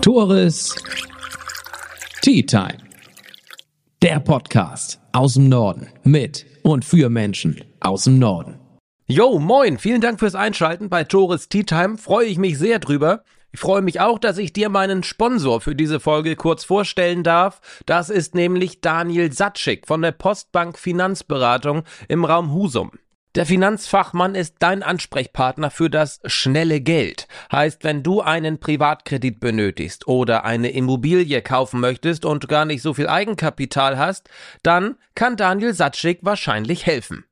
Tores Tea Time. Der Podcast aus dem Norden mit und für Menschen aus dem Norden. Yo, moin, vielen Dank fürs Einschalten bei Tores Tea Time. Freue ich mich sehr drüber. Ich freue mich auch, dass ich dir meinen Sponsor für diese Folge kurz vorstellen darf. Das ist nämlich Daniel Satschik von der Postbank Finanzberatung im Raum Husum. Der Finanzfachmann ist dein Ansprechpartner für das schnelle Geld. Heißt, wenn du einen Privatkredit benötigst oder eine Immobilie kaufen möchtest und gar nicht so viel Eigenkapital hast, dann kann Daniel Satschik wahrscheinlich helfen.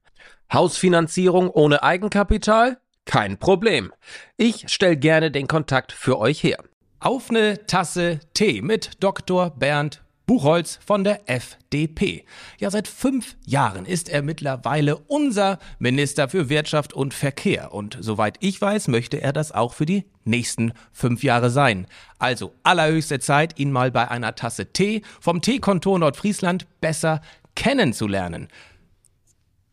Hausfinanzierung ohne Eigenkapital? Kein Problem. Ich stelle gerne den Kontakt für euch her. Auf eine Tasse Tee mit Dr. Bernd Buchholz von der FDP. Ja, seit fünf Jahren ist er mittlerweile unser Minister für Wirtschaft und Verkehr. Und soweit ich weiß, möchte er das auch für die nächsten fünf Jahre sein. Also allerhöchste Zeit, ihn mal bei einer Tasse Tee vom Teekontor Nordfriesland besser kennenzulernen.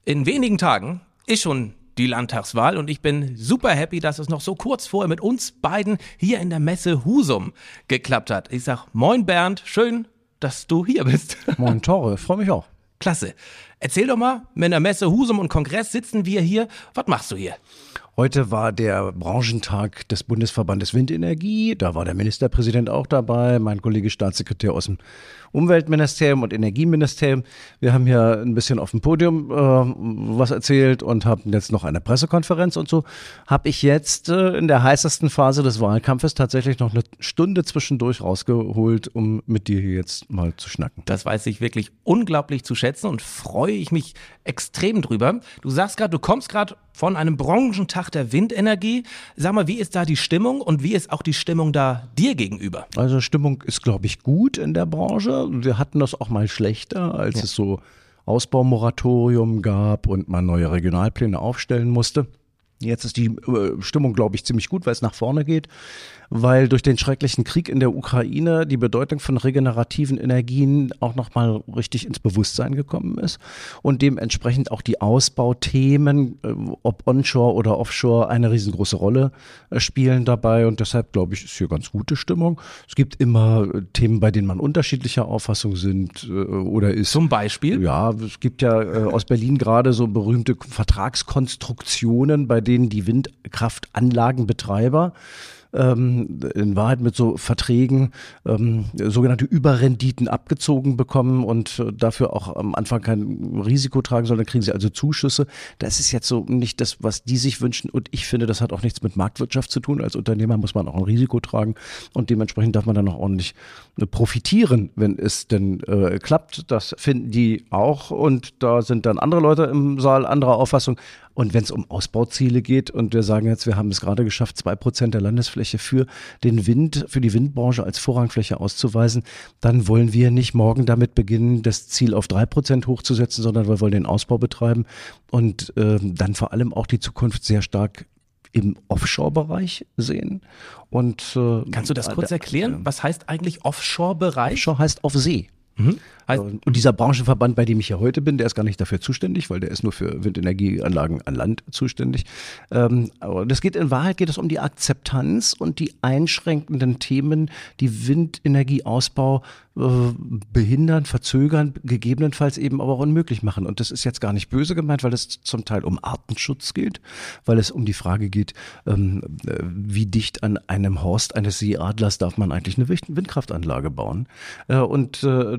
In wenigen Tagen ist schon die Landtagswahl und ich bin super happy, dass es noch so kurz vorher mit uns beiden hier in der Messe Husum geklappt hat. Ich sag Moin Bernd, schön, dass du hier bist. Moin Tore, freue mich auch. Klasse. Erzähl doch mal, mit der Messe Husum und Kongress sitzen wir hier. Was machst du hier? Heute war der Branchentag des Bundesverbandes Windenergie. Da war der Ministerpräsident auch dabei, mein Kollege Staatssekretär aus dem Umweltministerium und Energieministerium. Wir haben hier ein bisschen auf dem Podium äh, was erzählt und haben jetzt noch eine Pressekonferenz und so. Habe ich jetzt äh, in der heißesten Phase des Wahlkampfes tatsächlich noch eine Stunde zwischendurch rausgeholt, um mit dir hier jetzt mal zu schnacken. Das weiß ich wirklich unglaublich zu schätzen und freue ich mich extrem drüber. Du sagst gerade, du kommst gerade von einem Branchentag der Windenergie. Sag mal, wie ist da die Stimmung und wie ist auch die Stimmung da dir gegenüber? Also Stimmung ist, glaube ich, gut in der Branche. Wir hatten das auch mal schlechter, als ja. es so Ausbaumoratorium gab und man neue Regionalpläne aufstellen musste. Jetzt ist die äh, Stimmung, glaube ich, ziemlich gut, weil es nach vorne geht weil durch den schrecklichen Krieg in der Ukraine die Bedeutung von regenerativen Energien auch nochmal richtig ins Bewusstsein gekommen ist und dementsprechend auch die Ausbauthemen, äh, ob onshore oder offshore, eine riesengroße Rolle äh, spielen dabei und deshalb glaube ich, ist hier ganz gute Stimmung. Es gibt immer Themen, bei denen man unterschiedlicher Auffassung sind oder ist. Zum Beispiel? Ja, es gibt ja aus Berlin gerade so berühmte Vertragskonstruktionen, bei denen die Windkraftanlagenbetreiber ähm, in Wahrheit mit so Verträgen ähm, sogenannte Überrenditen abgezogen bekommen und äh, dafür auch am Anfang kein Risiko tragen sollen. Dann kriegen sie also Zuschüsse. Das ist jetzt so nicht das, was die sich wünschen. Und ich finde, das hat auch nichts mit Marktwirtschaft zu tun. Als Unternehmer muss man auch ein Risiko tragen und dementsprechend darf man dann auch ordentlich äh, profitieren, wenn es denn äh, klappt. Das finden die auch und da sind dann andere Leute im Saal anderer Auffassung. Und wenn es um Ausbauziele geht und wir sagen jetzt, wir haben es gerade geschafft, zwei Prozent der Landesfläche für den Wind, für die Windbranche als Vorrangfläche auszuweisen, dann wollen wir nicht morgen damit beginnen, das Ziel auf drei Prozent hochzusetzen, sondern wir wollen den Ausbau betreiben und äh, dann vor allem auch die Zukunft sehr stark im Offshore-Bereich sehen. Und äh, kannst du das kurz erklären? Was heißt eigentlich Offshore-Bereich? Offshore heißt auf See. Mhm. Also, und dieser Branchenverband, bei dem ich ja heute bin, der ist gar nicht dafür zuständig, weil der ist nur für Windenergieanlagen an Land zuständig. Ähm, aber das geht in Wahrheit geht es um die Akzeptanz und die einschränkenden Themen, die Windenergieausbau äh, behindern, verzögern, gegebenenfalls eben aber auch unmöglich machen. Und das ist jetzt gar nicht böse gemeint, weil es zum Teil um Artenschutz geht, weil es um die Frage geht, ähm, äh, wie dicht an einem Horst eines Seeadlers darf man eigentlich eine Windkraftanlage bauen. Äh, und äh,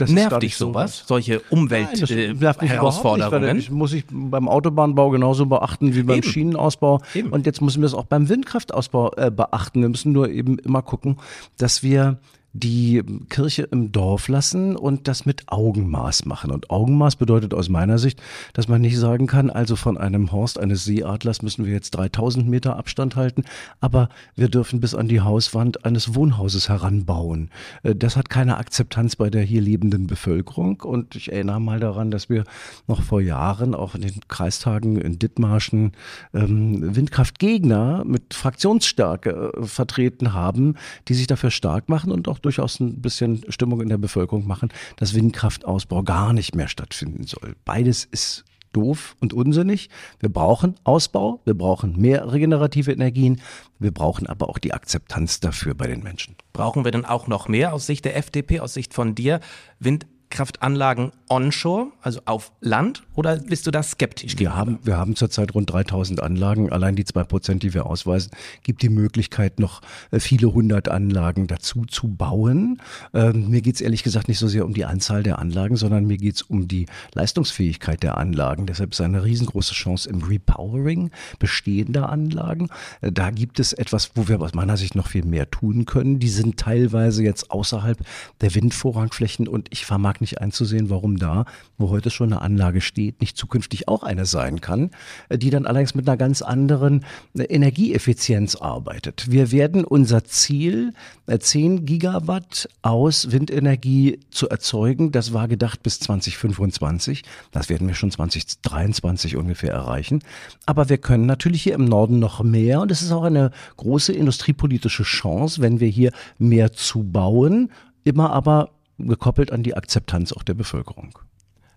das nervt dich sowas, solche Umweltherausforderungen? Äh, muss ich beim Autobahnbau genauso beachten wie beim eben. Schienenausbau. Eben. Und jetzt müssen wir es auch beim Windkraftausbau äh, beachten. Wir müssen nur eben immer gucken, dass wir die Kirche im Dorf lassen und das mit Augenmaß machen. Und Augenmaß bedeutet aus meiner Sicht, dass man nicht sagen kann, also von einem Horst eines Seeadlers müssen wir jetzt 3000 Meter Abstand halten, aber wir dürfen bis an die Hauswand eines Wohnhauses heranbauen. Äh, das hat keine Akzeptanz bei der hier lebenden Bevölkerung. Und ich erinnere mal daran, dass wir noch vor Jahren auch in den Kreistagen in Dithmarschen ähm, Windkraftgegner mit Fraktionsstärke äh, vertreten haben, die sich dafür stark machen und auch durchaus ein bisschen Stimmung in der Bevölkerung machen, dass Windkraftausbau gar nicht mehr stattfinden soll. Beides ist doof und unsinnig. Wir brauchen Ausbau, wir brauchen mehr regenerative Energien, wir brauchen aber auch die Akzeptanz dafür bei den Menschen. Brauchen wir denn auch noch mehr aus Sicht der FDP, aus Sicht von dir? Wind Windkraftanlagen onshore, also auf Land, oder bist du da skeptisch? Wir haben, wir haben zurzeit rund 3000 Anlagen. Allein die zwei Prozent, die wir ausweisen, gibt die Möglichkeit, noch viele hundert Anlagen dazu zu bauen. Ähm, mir geht es ehrlich gesagt nicht so sehr um die Anzahl der Anlagen, sondern mir geht es um die Leistungsfähigkeit der Anlagen. Deshalb ist eine riesengroße Chance im Repowering bestehender Anlagen. Da gibt es etwas, wo wir aus meiner Sicht noch viel mehr tun können. Die sind teilweise jetzt außerhalb der Windvorrangflächen und ich vermag nicht einzusehen, warum da, wo heute schon eine Anlage steht, nicht zukünftig auch eine sein kann, äh, die dann allerdings mit einer ganz anderen äh, Energieeffizienz arbeitet. Wir werden unser Ziel, 10 äh, Gigawatt aus Windenergie zu erzeugen, das war gedacht bis 2025. Das werden wir schon 2023 ungefähr erreichen. Aber wir können natürlich hier im Norden noch mehr und es ist auch eine große industriepolitische Chance, wenn wir hier mehr zu bauen, immer aber gekoppelt an die Akzeptanz auch der Bevölkerung.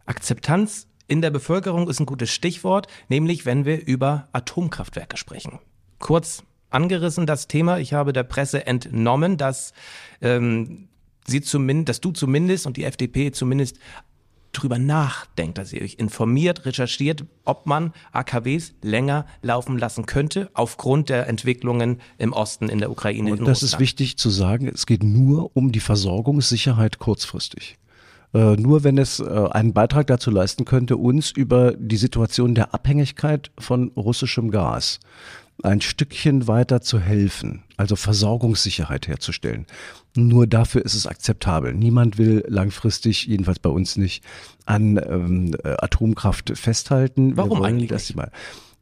Akzeptanz in der Bevölkerung ist ein gutes Stichwort, nämlich wenn wir über Atomkraftwerke sprechen. Kurz angerissen das Thema. Ich habe der Presse entnommen, dass ähm, sie zumindest, dass du zumindest und die FDP zumindest drüber nachdenkt, dass ihr euch informiert, recherchiert, ob man AKWs länger laufen lassen könnte, aufgrund der Entwicklungen im Osten in der Ukraine. Und das ist wichtig zu sagen, es geht nur um die Versorgungssicherheit kurzfristig. Äh, nur wenn es äh, einen Beitrag dazu leisten könnte, uns über die Situation der Abhängigkeit von russischem Gas ein Stückchen weiter zu helfen, also Versorgungssicherheit herzustellen. Nur dafür ist es akzeptabel. Niemand will langfristig, jedenfalls bei uns nicht, an ähm, Atomkraft festhalten. Warum eigentlich? Das mal,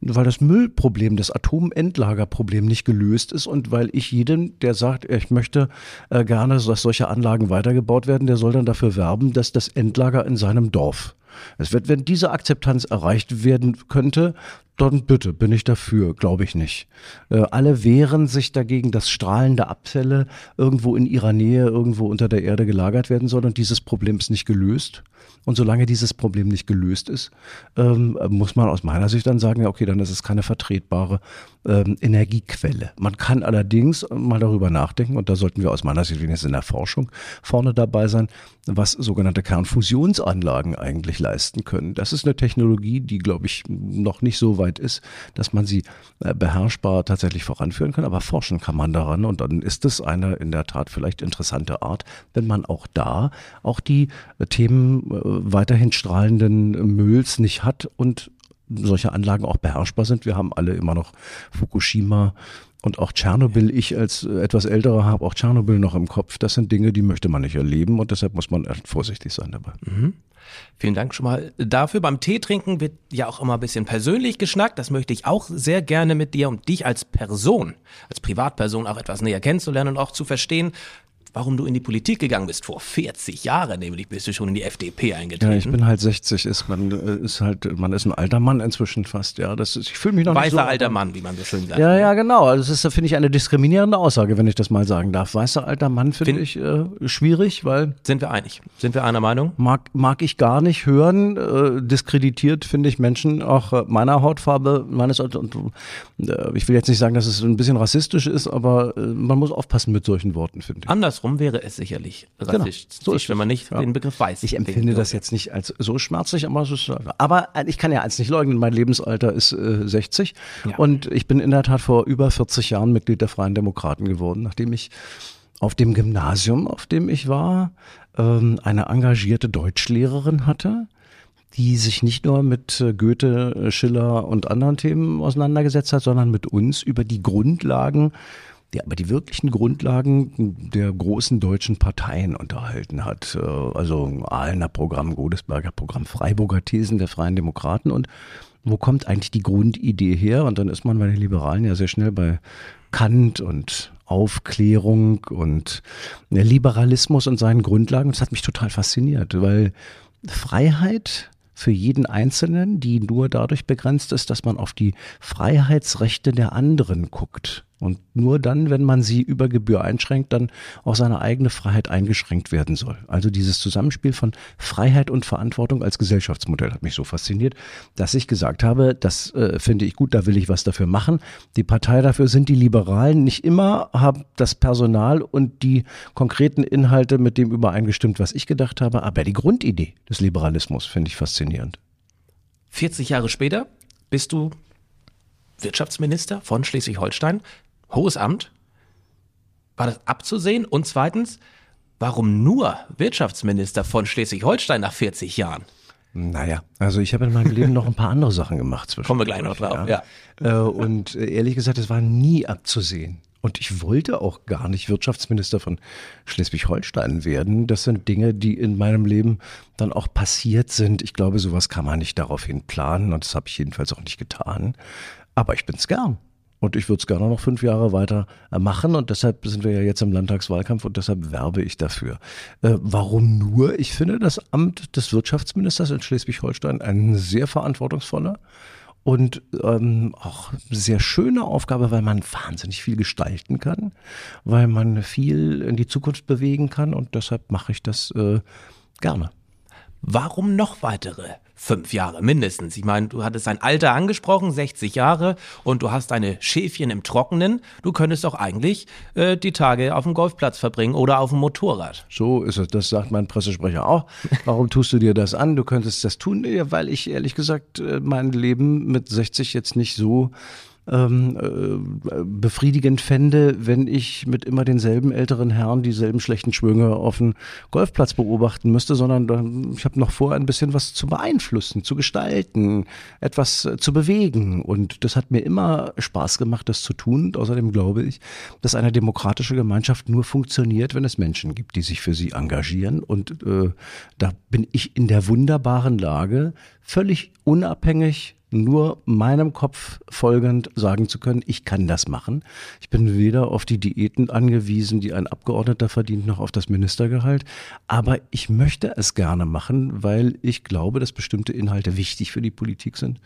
weil das Müllproblem, das Atomendlagerproblem nicht gelöst ist und weil ich jeden, der sagt, ich möchte äh, gerne, dass solche Anlagen weitergebaut werden, der soll dann dafür werben, dass das Endlager in seinem Dorf es wird, wenn diese Akzeptanz erreicht werden könnte, dann bitte, bin ich dafür, glaube ich nicht. Äh, alle wehren sich dagegen, dass strahlende Abfälle irgendwo in ihrer Nähe, irgendwo unter der Erde gelagert werden sollen und dieses Problem ist nicht gelöst. Und solange dieses Problem nicht gelöst ist, ähm, muss man aus meiner Sicht dann sagen, ja, okay, dann ist es keine vertretbare ähm, Energiequelle. Man kann allerdings mal darüber nachdenken, und da sollten wir aus meiner Sicht wenigstens in der Forschung vorne dabei sein, was sogenannte Kernfusionsanlagen eigentlich leisten können. Das ist eine Technologie, die, glaube ich, noch nicht so weit ist, dass man sie äh, beherrschbar tatsächlich voranführen kann, aber forschen kann man daran und dann ist es eine in der Tat vielleicht interessante Art, wenn man auch da auch die äh, Themen äh, weiterhin strahlenden Mülls nicht hat und solche Anlagen auch beherrschbar sind. Wir haben alle immer noch Fukushima und auch Tschernobyl. Ich als etwas älterer habe auch Tschernobyl noch im Kopf. Das sind Dinge, die möchte man nicht erleben und deshalb muss man vorsichtig sein dabei. Mhm. Vielen Dank schon mal dafür. Beim Tee trinken wird ja auch immer ein bisschen persönlich geschnackt. Das möchte ich auch sehr gerne mit dir, um dich als Person, als Privatperson auch etwas näher kennenzulernen und auch zu verstehen, warum du in die Politik gegangen bist. Vor 40 Jahren nämlich bist du schon in die FDP eingetreten. Ja, ich bin halt 60, ist man äh, ist halt man ist ein alter Mann inzwischen fast. Ja, das ist, ich fühle mich noch Weißer nicht so alter Mann, wie man so schön sagt. Ja, ja, genau. Also das ist finde ich eine diskriminierende Aussage, wenn ich das mal sagen darf. Weißer alter Mann finde find, ich äh, schwierig, weil sind wir einig? Sind wir einer Meinung? Mag mag ich gar nicht hören. Äh, diskreditiert finde ich Menschen auch äh, meiner Hautfarbe meines und, äh, ich will jetzt nicht sagen, dass es ein bisschen rassistisch ist, aber äh, man muss aufpassen mit solchen Worten, finde ich. Andersrum wäre es sicherlich genau. so wenn man nicht ja. den Begriff weiß. Ich empfinde das jetzt nicht als so schmerzlich, aber, ist, aber ich kann ja eins nicht leugnen, mein Lebensalter ist äh, 60 ja. und ich bin in der Tat vor über 40 Jahren Mitglied der Freien Demokraten geworden, nachdem ich auf dem Gymnasium, auf dem ich war, ähm, eine engagierte Deutschlehrerin hatte, die sich nicht nur mit äh, Goethe, Schiller und anderen Themen auseinandergesetzt hat, sondern mit uns über die Grundlagen die aber die wirklichen Grundlagen der großen deutschen Parteien unterhalten hat. Äh, also Ahlener Programm, Godesberger Programm, Freiburger Thesen der Freien Demokraten und wo kommt eigentlich die Grundidee her? Und dann ist man bei den Liberalen ja sehr schnell bei Kant und Aufklärung und Liberalismus und seinen Grundlagen. Das hat mich total fasziniert, weil Freiheit für jeden Einzelnen, die nur dadurch begrenzt ist, dass man auf die Freiheitsrechte der anderen guckt Und nur dann, wenn man sie über Gebühr einschränkt, dann auch seine eigene Freiheit eingeschränkt werden soll. Also dieses Zusammenspiel von Freiheit und Verantwortung als Gesellschaftsmodell hat mich so fasziniert, dass ich gesagt habe, das äh, finde ich gut, da will ich was dafür machen. Die Partei dafür sind die Liberalen. Nicht immer haben das Personal und die konkreten Inhalte mit dem übereingestimmt, was ich gedacht habe, aber die Grundidee des Liberalismus finde ich faszinierend. 40 Jahre später bist du Wirtschaftsminister von Schleswig-Holstein hohes Amt? War das abzusehen? Und zweitens, warum nur Wirtschaftsminister von Schleswig-Holstein nach 40 Jahren? Naja, also ich habe in meinem Leben noch ein paar andere Sachen gemacht. Kommen wir gleich noch drauf, ja. ja. Äh, und äh, ehrlich gesagt, es war nie abzusehen. Und ich wollte auch gar nicht Wirtschaftsminister von Schleswig-Holstein werden. Das sind Dinge, die in meinem Leben dann auch passiert sind. Ich glaube, sowas kann man nicht daraufhin planen und das habe ich jedenfalls auch nicht getan. Aber ich bin's gern. Und ich würde es gerne noch fünf Jahre weiter äh, machen. Und deshalb sind wir ja jetzt im Landtagswahlkampf und deshalb werbe ich dafür. Äh, warum nur? Ich finde das Amt des Wirtschaftsministers in Schleswig-Holstein ein sehr verantwortungsvoller und ähm, auch sehr schöne Aufgabe, weil man wahnsinnig viel gestalten kann, weil man viel in die Zukunft bewegen kann. Und deshalb mache ich das äh, gerne. Warum noch weitere fünf Jahre mindestens? Ich meine, du hattest dein Alter angesprochen, 60 Jahre, und du hast deine Schäfchen im Trockenen. Du könntest doch eigentlich äh, die Tage auf dem Golfplatz verbringen oder auf dem Motorrad. So ist es. Das sagt mein Pressesprecher auch. Warum tust du dir das an? Du könntest das tun, weil ich ehrlich gesagt äh, mein Leben mit 60 jetzt nicht so ähm, äh, befriedigend fände, wenn ich mit immer denselben älteren Herren dieselben schlechten Schwünge auf dem Golfplatz beobachten müsste, sondern ich habe noch vor, ein bisschen was zu beeinflussen, zu gestalten, etwas äh, zu bewegen. Und das hat mir immer Spaß gemacht, das zu tun. Und außerdem glaube ich, dass eine demokratische Gemeinschaft nur funktioniert, wenn es Menschen gibt, die sich für sie engagieren. Und äh, da bin ich in der wunderbaren Lage, völlig unabhängig nur meinem Kopf folgend sagen zu können, ich kann das machen. Ich bin weder auf die Diäten angewiesen, die ein Abgeordneter verdient, noch auf das Ministergehalt. Aber ich möchte es gerne machen, weil ich glaube, dass bestimmte Inhalte wichtig für die Politik sind,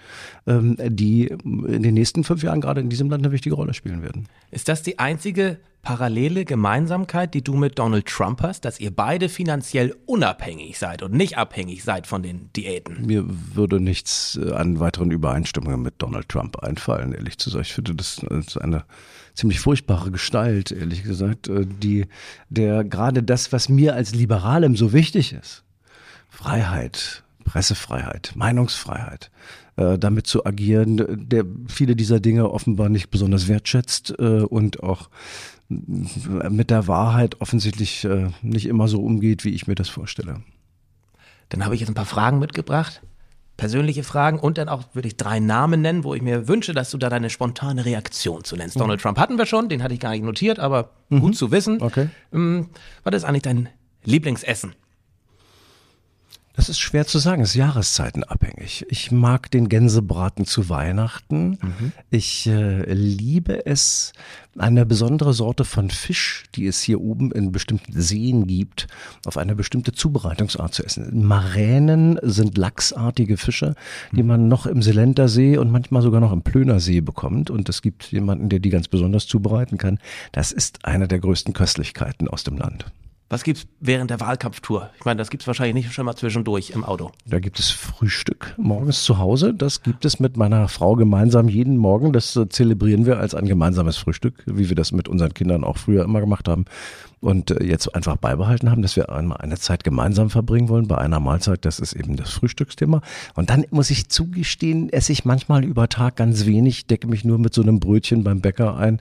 ähm, die in den nächsten fünf Jahren gerade in diesem Land eine wichtige Rolle spielen werden. Ist das die einzige parallele Gemeinsamkeit, die du mit Donald Trump hast, dass ihr beide finanziell unabhängig seid und nicht abhängig seid von den Diäten? Mir würde nichts äh, an weiteren Übereinstimmungen mit Donald Trump einfallen, ehrlich zu sagen. Ich finde das ist eine ziemlich furchtbare Gestalt, ehrlich gesagt, äh, die, der gerade das, was mir als Liberalem so wichtig ist, Freiheit, Pressefreiheit, Meinungsfreiheit, äh, damit zu agieren, der viele dieser Dinge offenbar nicht besonders wertschätzt äh, und auch mit der Wahrheit offensichtlich äh, nicht immer so umgeht, wie ich mir das vorstelle. Dann habe ich jetzt ein paar Fragen mitgebracht. Persönliche Fragen und dann auch würde ich drei Namen nennen, wo ich mir wünsche, dass du da deine spontane Reaktion zu nennst. Mhm. Donald Trump hatten wir schon, den hatte ich gar nicht notiert, aber mhm. gut zu wissen. Okay. Ähm, was ist eigentlich dein Lieblingsessen? Das ist schwer zu sagen, es ist jahreszeitenabhängig. Ich mag den Gänsebraten zu Weihnachten. Mhm. Ich äh, liebe es, eine besondere Sorte von Fisch, die es hier oben in bestimmten Seen gibt, auf eine bestimmte Zubereitungsart zu essen. Maränen sind lachsartige Fische, die mhm. man noch im Selentersee und manchmal sogar noch im Plönersee bekommt. Und es gibt jemanden, der die ganz besonders zubereiten kann. Das ist eine der größten Köstlichkeiten aus dem Land. Was gibt's während der Wahlkampftour? Ich meine, das gibt's wahrscheinlich nicht schon mal zwischendurch im Auto. Da gibt es Frühstück morgens zu Hause. Das gibt es mit meiner Frau gemeinsam jeden Morgen. Das äh, zelebrieren wir als ein gemeinsames Frühstück, wie wir das mit unseren Kindern auch früher immer gemacht haben und äh, jetzt einfach beibehalten haben, dass wir einmal eine Zeit gemeinsam verbringen wollen bei einer Mahlzeit. Das ist eben das Frühstücksthema. Und dann muss ich zugestehen, esse ich manchmal über Tag ganz wenig, decke mich nur mit so einem Brötchen beim Bäcker ein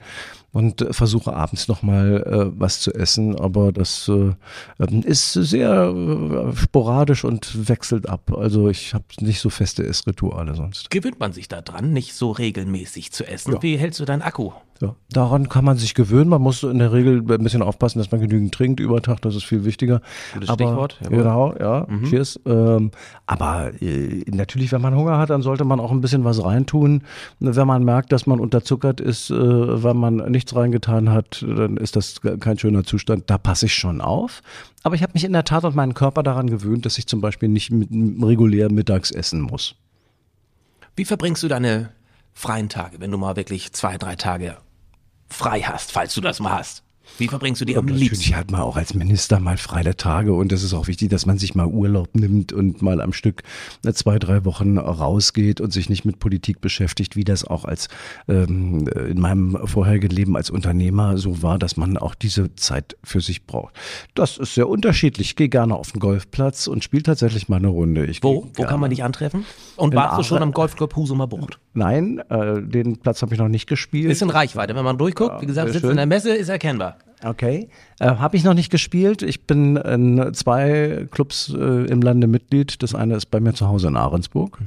und äh, versuche abends nochmal äh, was zu essen. Aber das äh, ähm, ist sehr äh, sporadisch und wechselt ab. Also ich habe nicht so feste Essrituale sonst. Gewöhnt man sich da dran, nicht so regelmäßig zu essen? Ja. Wie hältst du deinen Akku? Ja, daran kann man sich gewöhnen. Man muss in der Regel ein bisschen aufpassen, dass man genügend trinkt über Tag. Das ist viel wichtiger. Gutes aber, Stichwort. Jawohl. Genau, ja. Mhm. Cheers. Ähm, aber äh, natürlich, wenn man Hunger hat, dann sollte man auch ein bisschen was reintun. Wenn man merkt, dass man unterzuckert ist, äh, weil man nichts reingetan hat, dann ist das kein schöner Zustand. Da passe ich schon auf. Aber ich habe mich in der Tat und meinen Körper daran gewöhnt, dass ich zum Beispiel nicht mit, regulär mittags essen muss. Wie verbringst du deine freien Tage, wenn du mal wirklich zwei, drei Tage frei hast, falls du das mal hast? Wie verbringst du die am Natürlich liebsten? hat man auch als Minister mal freie Tage und es ist auch wichtig, dass man sich mal Urlaub nimmt und mal am Stück äh, zwei, drei Wochen rausgeht und sich nicht mit Politik beschäftigt, wie das auch als ähm, in meinem vorherigen Leben als Unternehmer so war, dass man auch diese Zeit für sich braucht. Das ist sehr unterschiedlich. Ich gehe gerne auf den Golfplatz und spiele tatsächlich mal eine Runde. Ich Wo? Wo kann man dich antreffen? Und warst du schon am Golfclub Husumer Bucht? Nein, äh, den Platz habe ich noch nicht gespielt. Ist in Reichweite. Wenn man durchguckt, wie gesagt, sitzt schön. in der Messe, ist erkennbar. Okay. Äh, Habe ich noch nicht gespielt. Ich bin in zwei Clubs äh, im Lande Mitglied. Das eine ist bei mir zu Hause in Ahrensburg.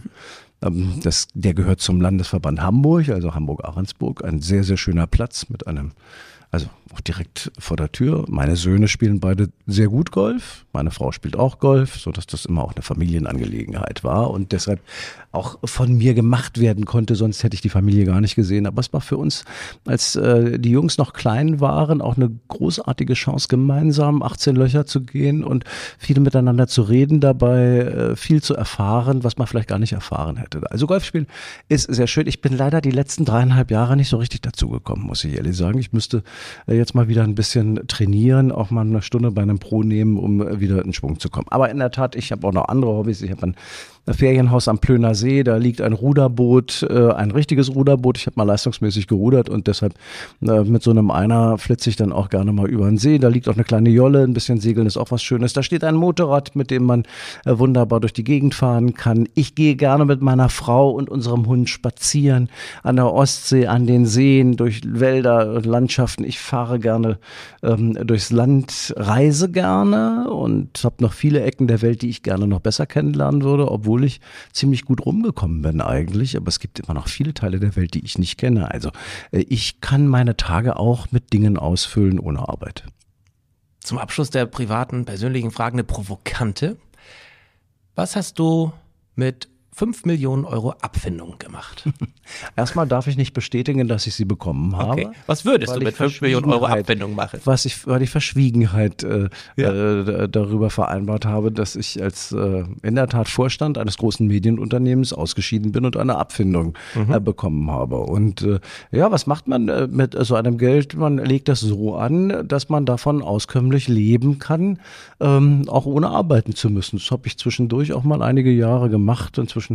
Ähm, das, der gehört zum Landesverband Hamburg, also Hamburg-Ahrensburg. Ein sehr, sehr schöner Platz mit einem, also auch direkt vor der Tür. Meine Söhne spielen beide sehr gut Golf. Meine Frau spielt auch Golf, sodass das immer auch eine Familienangelegenheit war und deshalb auch von mir gemacht werden konnte, sonst hätte ich die Familie gar nicht gesehen. Aber es war für uns, als äh, die Jungs noch klein waren, auch eine großartige Chance, gemeinsam 18 Löcher zu gehen und viel miteinander zu reden, dabei äh, viel zu erfahren, was man vielleicht gar nicht erfahren hätte. Also Golfspielen ist sehr schön. Ich bin leider die letzten dreieinhalb Jahre nicht so richtig dazugekommen, muss ich ehrlich sagen. Ich müsste äh, jetzt mal wieder ein bisschen trainieren, auch mal eine Stunde bei einem Pro nehmen, um wieder in Schwung zu kommen. Aber in der Tat, ich habe auch noch andere Hobbys. Ich habe ein Ferienhaus am Plöner See, da liegt ein Ruderboot, äh, ein richtiges Ruderboot. Ich habe mal leistungsmäßig gerudert und deshalb äh, mit so einem Einer flitze ich dann auch gerne mal über den See. Da liegt auch eine kleine Jolle, ein bisschen Segeln ist auch was Schönes. Da steht ein Motorrad, mit dem man äh, wunderbar durch die Gegend fahren kann. Ich gehe gerne mit meiner Frau und unserem Hund spazieren an der Ostsee, an den Seen, durch Wälder Landschaften. Ich fahre gerne ähm, durchs Land, reise gerne und habe noch viele Ecken der Welt, die ich gerne noch besser kennenlernen würde, obwohl ich ziemlich gut rumgekommen bin eigentlich. Aber es gibt immer noch viele Teile der Welt, die ich nicht kenne. Also äh, ich kann meine Tage auch mit Dingen ausfüllen ohne Arbeit. Zum Abschluss der privaten, persönlichen Fragen eine provokante. Was hast du mit 5 Millionen Euro Abfindung gemacht? Erstmal darf ich nicht bestätigen, dass ich sie bekommen habe. Okay. Was würdest du mit 5 Millionen Euro Abfindung machen? Was ich, weil ich Verschwiegenheit äh, Ja. äh, darüber vereinbart habe, dass ich als äh, in der Tat Vorstand eines großen Medienunternehmens ausgeschieden bin und eine Abfindung äh, bekommen habe. Und äh, ja, was macht man äh, mit so einem Geld? Man legt das so an, dass man davon auskömmlich leben kann, ähm, auch ohne arbeiten zu müssen. Das habe ich zwischendurch auch mal einige Jahre gemacht. Inzwischen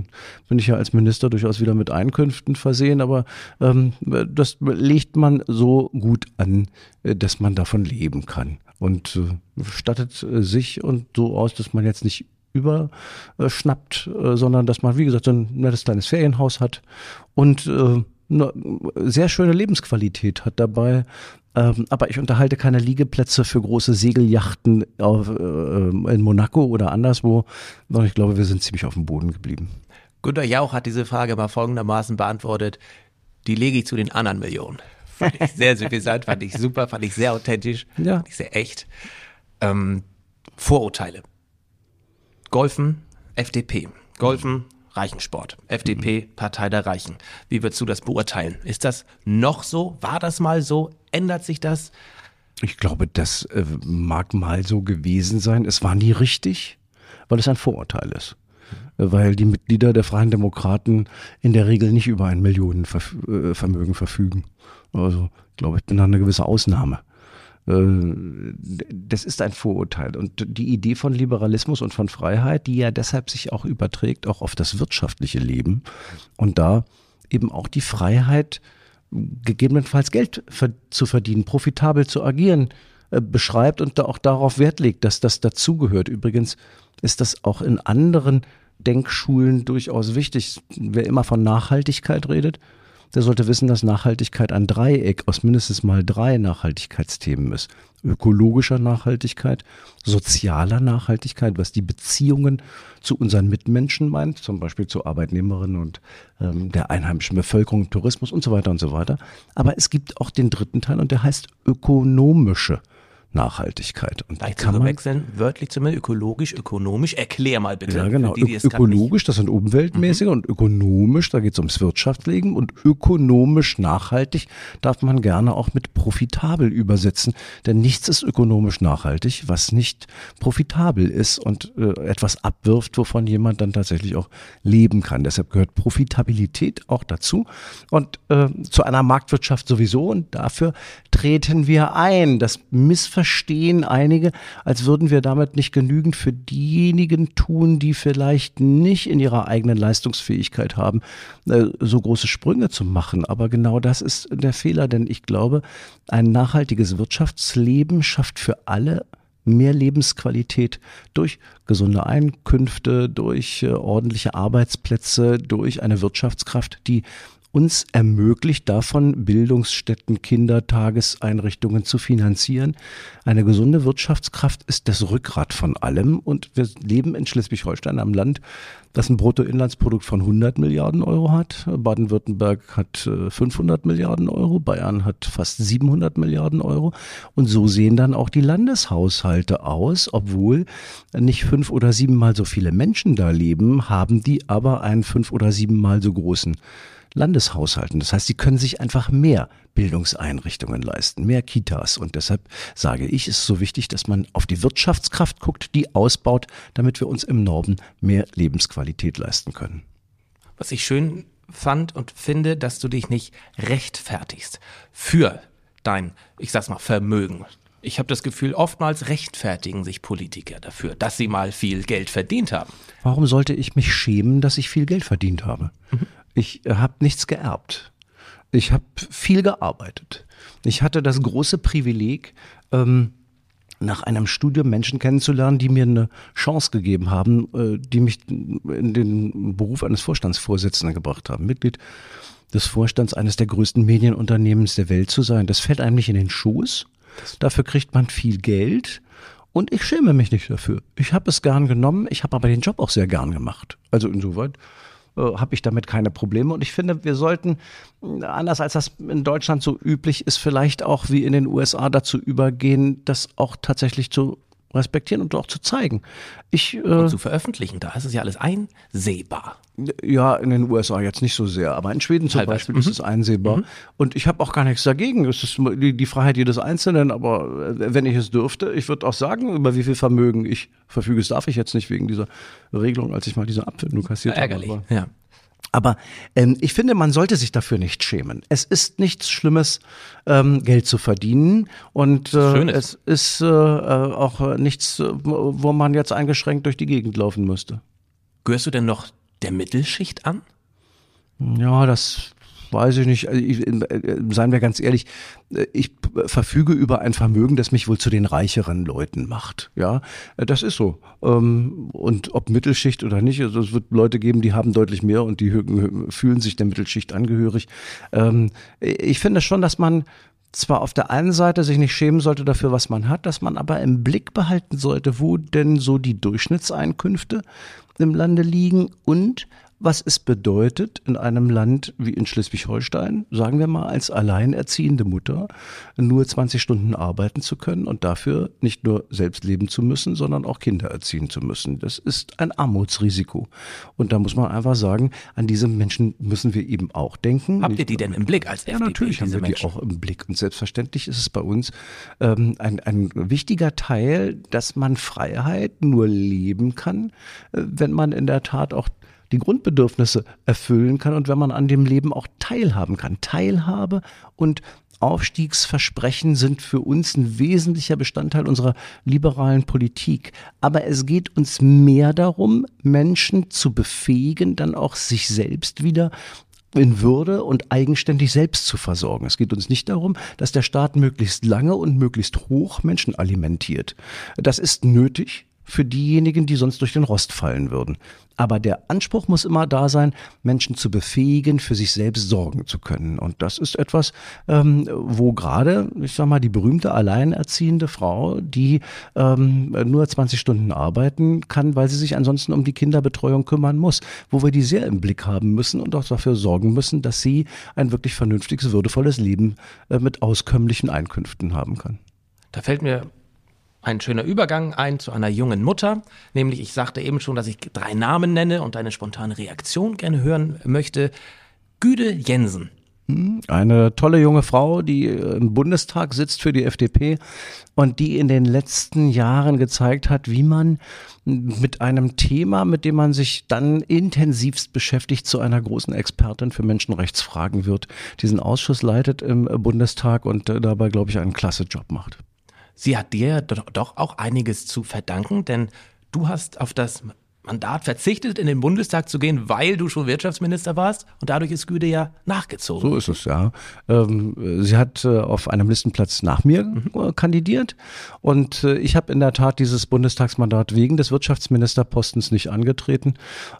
bin ich ja als Minister durchaus wieder mit Einkünften versehen, aber ähm, das legt man so gut an, äh, dass man davon leben kann. Und äh, stattet äh, sich und so aus, dass man jetzt nicht überschnappt, äh, sondern dass man, wie gesagt, so ein nettes kleines Ferienhaus hat und eine sehr schöne Lebensqualität hat dabei. Ähm, aber ich unterhalte keine Liegeplätze für große Segelyachten auf, äh, in Monaco oder anderswo, sondern ich glaube, wir sind ziemlich auf dem Boden geblieben. Günter Jauch hat diese Frage mal folgendermaßen beantwortet. Die lege ich zu den anderen Millionen. Fand ich sehr suffisant, fand ich super, fand ich sehr authentisch, Ja. fand ich sehr echt. Ähm, Vorurteile. Golfen, FDP. Golfen, Reichensport. FDP, Partei der Reichen. Wie würdest du das beurteilen? Ist das noch so? War das mal so? Ändert sich das? Ich glaube, das äh, mag mal so gewesen sein. Es war nie richtig, weil es ein Vorurteil ist. Äh, Weil die Mitglieder der Freien Demokraten in der Regel nicht über ein Millionenvermögen verfügen. Also ich glaube, ich bin da eine gewisse Ausnahme. Äh, Das ist ein Vorurteil. Und die Idee von Liberalismus und von Freiheit, die ja deshalb sich auch überträgt, auch auf das wirtschaftliche Leben. Und da eben auch die Freiheit, gegebenenfalls Geld zu verdienen, profitabel zu agieren, äh, beschreibt und da auch darauf Wert legt, dass das dazugehört. Übrigens ist das auch in anderen Denkschulen durchaus wichtig. Wer immer von Nachhaltigkeit redet, der sollte wissen, dass Nachhaltigkeit ein Dreieck aus mindestens mal drei Nachhaltigkeitsthemen ist. Ökologischer Nachhaltigkeit, sozialer Nachhaltigkeit, was die Beziehungen zu unseren Mitmenschen meint, zum Beispiel zu Arbeitnehmerinnen und ähm, der einheimischen Bevölkerung, Tourismus und so weiter und so weiter. Aber es gibt auch den dritten Teil und der heißt ökonomische Nachhaltigkeit. Und Leicht kann man wechseln, wörtlich zumindest ökologisch, ökonomisch. Erklär mal bitte. Ja, genau. Die, die ökologisch, das sind umweltmäßige mhm. und ökonomisch, da geht es ums Wirtschaftsleben und ökonomisch nachhaltig darf man gerne auch mit profitabel übersetzen, denn nichts ist ökonomisch nachhaltig, was nicht profitabel ist und äh, etwas abwirft, wovon jemand dann tatsächlich auch leben kann. Deshalb gehört Profitabilität auch dazu und äh, zu einer Marktwirtschaft sowieso und dafür treten wir ein. Das Missverständnis verstehen einige, als würden wir damit nicht genügend für diejenigen tun, die vielleicht nicht in ihrer eigenen Leistungsfähigkeit haben, äh, so große Sprünge zu machen. Aber genau das ist der Fehler, denn ich glaube, ein nachhaltiges Wirtschaftsleben schafft für alle mehr Lebensqualität durch gesunde Einkünfte, durch äh, ordentliche Arbeitsplätze, durch eine Wirtschaftskraft, die uns ermöglicht, davon Bildungsstätten, Kindertageseinrichtungen zu finanzieren. Eine gesunde Wirtschaftskraft ist das Rückgrat von allem und wir leben in Schleswig-Holstein am Land, das ein Bruttoinlandsprodukt von 100 Milliarden Euro hat. Baden-Württemberg hat 500 äh, Milliarden Euro, Bayern hat fast 700 Milliarden Euro. Und so sehen dann auch die Landeshaushalte aus, obwohl nicht fünf oder siebenmal so viele Menschen da leben, haben die aber einen fünf oder siebenmal so großen Landeshaushalten. Das heißt, sie können sich einfach mehr Bildungseinrichtungen leisten, mehr Kitas. Und deshalb sage ich, ist es so wichtig, dass man auf die Wirtschaftskraft guckt, die ausbaut, damit wir uns im Norden mehr Lebensqualität leisten können. Was ich schön fand und finde, dass du dich nicht rechtfertigst für dein, ich sag's mal, Vermögen. Ich habe das Gefühl, oftmals rechtfertigen sich Politiker dafür, dass sie mal viel Geld verdient haben. Warum sollte ich mich schämen, dass ich viel Geld verdient habe? Mhm. Ich habe nichts geerbt. Ich habe viel gearbeitet. Ich hatte das große Privileg, ähm, nach einem Studium Menschen kennenzulernen, die mir eine Chance gegeben haben, äh, die mich in den Beruf eines Vorstandsvorsitzenden gebracht haben. Mitglied des Vorstands eines der größten Medienunternehmens der Welt zu sein. Das fällt einem nicht in den Schoß. Dafür kriegt man viel Geld. Und ich schäme mich nicht dafür. Ich habe es gern genommen, ich habe aber den Job auch sehr gern gemacht. Also insoweit äh, habe ich damit keine Probleme. Und ich finde, wir sollten, anders als das in Deutschland so üblich ist, vielleicht auch wie in den USA dazu übergehen, das auch tatsächlich zu respektieren und auch zu zeigen. Ich, äh, und zu veröffentlichen, da ist es ja alles einsehbar. Ja, in den USA jetzt nicht so sehr, aber in Schweden zum Teilweise. Beispiel mhm. ist es einsehbar. Mhm. Und ich habe auch gar nichts dagegen. Es ist die, die, Freiheit jedes Einzelnen, aber äh, wenn ich es dürfte, ich würde auch sagen, über wie viel Vermögen ich verfüge. Das darf ich jetzt nicht wegen dieser Regelung, als ich mal diese Abfindung kassiert ärgerlich. habe. Ärgerlich, ja. Aber ähm, ich finde, man sollte sich dafür nicht schämen. Es ist nichts Schlimmes, ähm, Geld zu verdienen. Und äh, es ist äh, äh auch nichts, äh, wo man jetzt eingeschränkt durch die Gegend laufen müsste. Gehörst du denn noch der Mittelschicht an? Ja, das weiß ich nicht. Also ich, seien wir ganz ehrlich, ich verfüge über ein Vermögen, das mich wohl zu den reicheren Leuten macht. Ja, das ist so. Ähm, und ob Mittelschicht oder nicht, also es wird Leute geben, die haben deutlich mehr und die fühlen sich der Mittelschicht angehörig. Ähm, ich finde schon, dass man zwar auf der einen Seite sich nicht schämen sollte dafür, was man hat, dass man aber im Blick behalten sollte, wo denn so die Durchschnittseinkünfte im Lande liegen und was es bedeutet, in einem Land wie in Schleswig-Holstein, sagen wir mal, als alleinerziehende Mutter nur 20 Stunden arbeiten zu können und dafür nicht nur selbst leben zu müssen, sondern auch Kinder erziehen zu müssen. Das ist ein Armutsrisiko. Und da muss man einfach sagen, an diese Menschen müssen wir eben auch denken. Habt ihr die denn im Blick als FDP? Ja, natürlich haben wir Menschen? die auch im Blick. Und selbstverständlich ist es bei uns ähm, ein, ein wichtiger Teil, dass man Freiheit nur leben kann, äh, wenn man in der Tat auch die Grundbedürfnisse erfüllen kann und wenn man an dem Leben auch teilhaben kann. Teilhabe und Aufstiegsversprechen sind für uns ein wesentlicher Bestandteil unserer liberalen Politik. Aber es geht uns mehr darum, Menschen zu befähigen, dann auch sich selbst wieder in Würde und eigenständig selbst zu versorgen. Es geht uns nicht darum, dass der Staat möglichst lange und möglichst hoch Menschen alimentiert. Das ist nötig, für diejenigen, die sonst durch den Rost fallen würden. Aber der Anspruch muss immer da sein, Menschen zu befähigen, für sich selbst sorgen zu können. Und das ist etwas, ähm, wo gerade, ich sag mal, die berühmte alleinerziehende Frau, die ähm, nur 20 Stunden arbeiten kann, weil sie sich ansonsten um die Kinderbetreuung kümmern muss, wo wir die sehr im Blick haben müssen und auch dafür sorgen müssen, dass sie ein wirklich vernünftiges, würdevolles Leben äh, mit auskömmlichen Einkünften haben kann. Da fällt mir ein schöner Übergang ein zu einer jungen Mutter. Nämlich, ich sagte eben schon, dass ich drei Namen nenne und deine spontane Reaktion gerne hören möchte. Güde Jensen. Eine tolle junge Frau, die im Bundestag sitzt für die FDP und die in den letzten Jahren gezeigt hat, wie man mit einem Thema, mit dem man sich dann intensivst beschäftigt, zu einer großen Expertin für Menschenrechtsfragen wird, diesen Ausschuss leitet im Bundestag und dabei, glaube ich, einen klasse Job macht. Sie hat dir doch auch einiges zu verdanken, denn du hast auf das Mandat verzichtet, in den Bundestag zu gehen, weil du schon Wirtschaftsminister warst und dadurch ist Güde ja nachgezogen. So ist es, ja. Ähm, sie hat äh, auf einem Listenplatz nach mir mhm. Äh, kandidiert und äh, ich habe in der Tat dieses Bundestagsmandat wegen des Wirtschaftsministerpostens nicht angetreten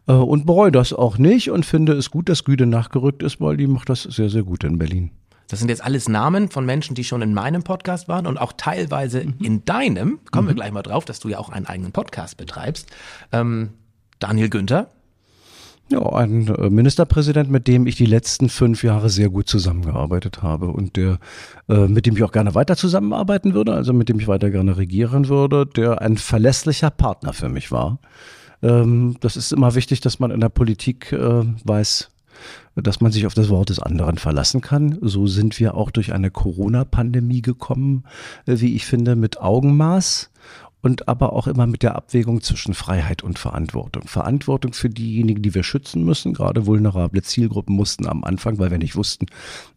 und bereue das auch nicht und finde es gut, dass Güde nachgerückt ist, weil die macht das sehr, sehr gut in Berlin. Das sind jetzt alles Namen von Menschen, die schon in meinem Podcast waren und auch teilweise mhm. in deinem. Kommen mhm. wir gleich mal drauf, dass du ja auch einen eigenen Podcast betreibst. Ähm, Daniel Günther. Ja, ein äh, Ministerpräsident, mit dem ich die letzten fünf Jahre sehr gut zusammengearbeitet habe und der, äh, mit dem ich auch gerne weiter zusammenarbeiten würde, also mit dem ich weiter gerne regieren würde, der ein verlässlicher Partner für mich war. Ähm, das ist immer wichtig, dass man in der Politik äh, weiß, dass man sich auf das Wort des anderen verlassen kann. So sind wir auch durch eine Corona-Pandemie gekommen, äh, wie ich finde, mit Augenmaß und aber auch immer mit der Abwägung zwischen Freiheit und Verantwortung. Verantwortung für diejenigen, die wir schützen müssen. Gerade vulnerable Zielgruppen mussten am Anfang, weil wir nicht wussten,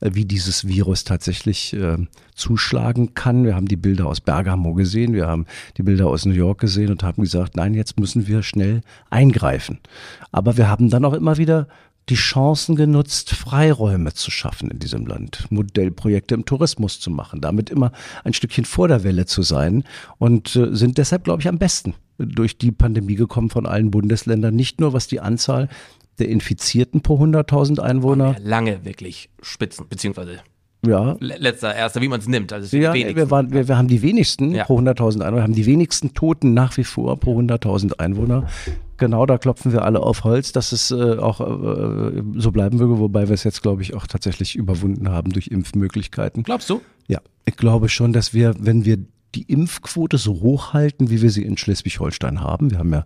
äh, wie dieses Virus tatsächlich äh, zuschlagen kann. Wir haben die Bilder aus Bergamo gesehen, wir haben die Bilder aus New York gesehen und haben gesagt, nein, jetzt müssen wir schnell eingreifen. Aber wir haben dann auch immer wieder die Chancen genutzt, Freiräume zu schaffen in diesem Land, Modellprojekte im Tourismus zu machen, damit immer ein Stückchen vor der Welle zu sein und äh, sind deshalb, glaube ich, am besten durch die Pandemie gekommen von allen Bundesländern, nicht nur was die Anzahl der Infizierten pro 100.000 Einwohner. Lange wirklich Spitzen, beziehungsweise ja. letzter, erster, wie man es nimmt. Also ja, wir, waren, wir, wir, haben die wenigsten ja. pro 100.000 Einwohner, haben die wenigsten Toten nach wie vor pro 100.000 Einwohner. Genau, da klopfen wir alle auf Holz, dass es äh, auch äh, so bleiben würde, wobei wir es jetzt, glaube ich, auch tatsächlich überwunden haben durch Impfmöglichkeiten. Glaubst du? Ja, ich glaube schon, dass wir, wenn wir die Impfquote so hoch halten, wie wir sie in Schleswig-Holstein haben. Wir haben ja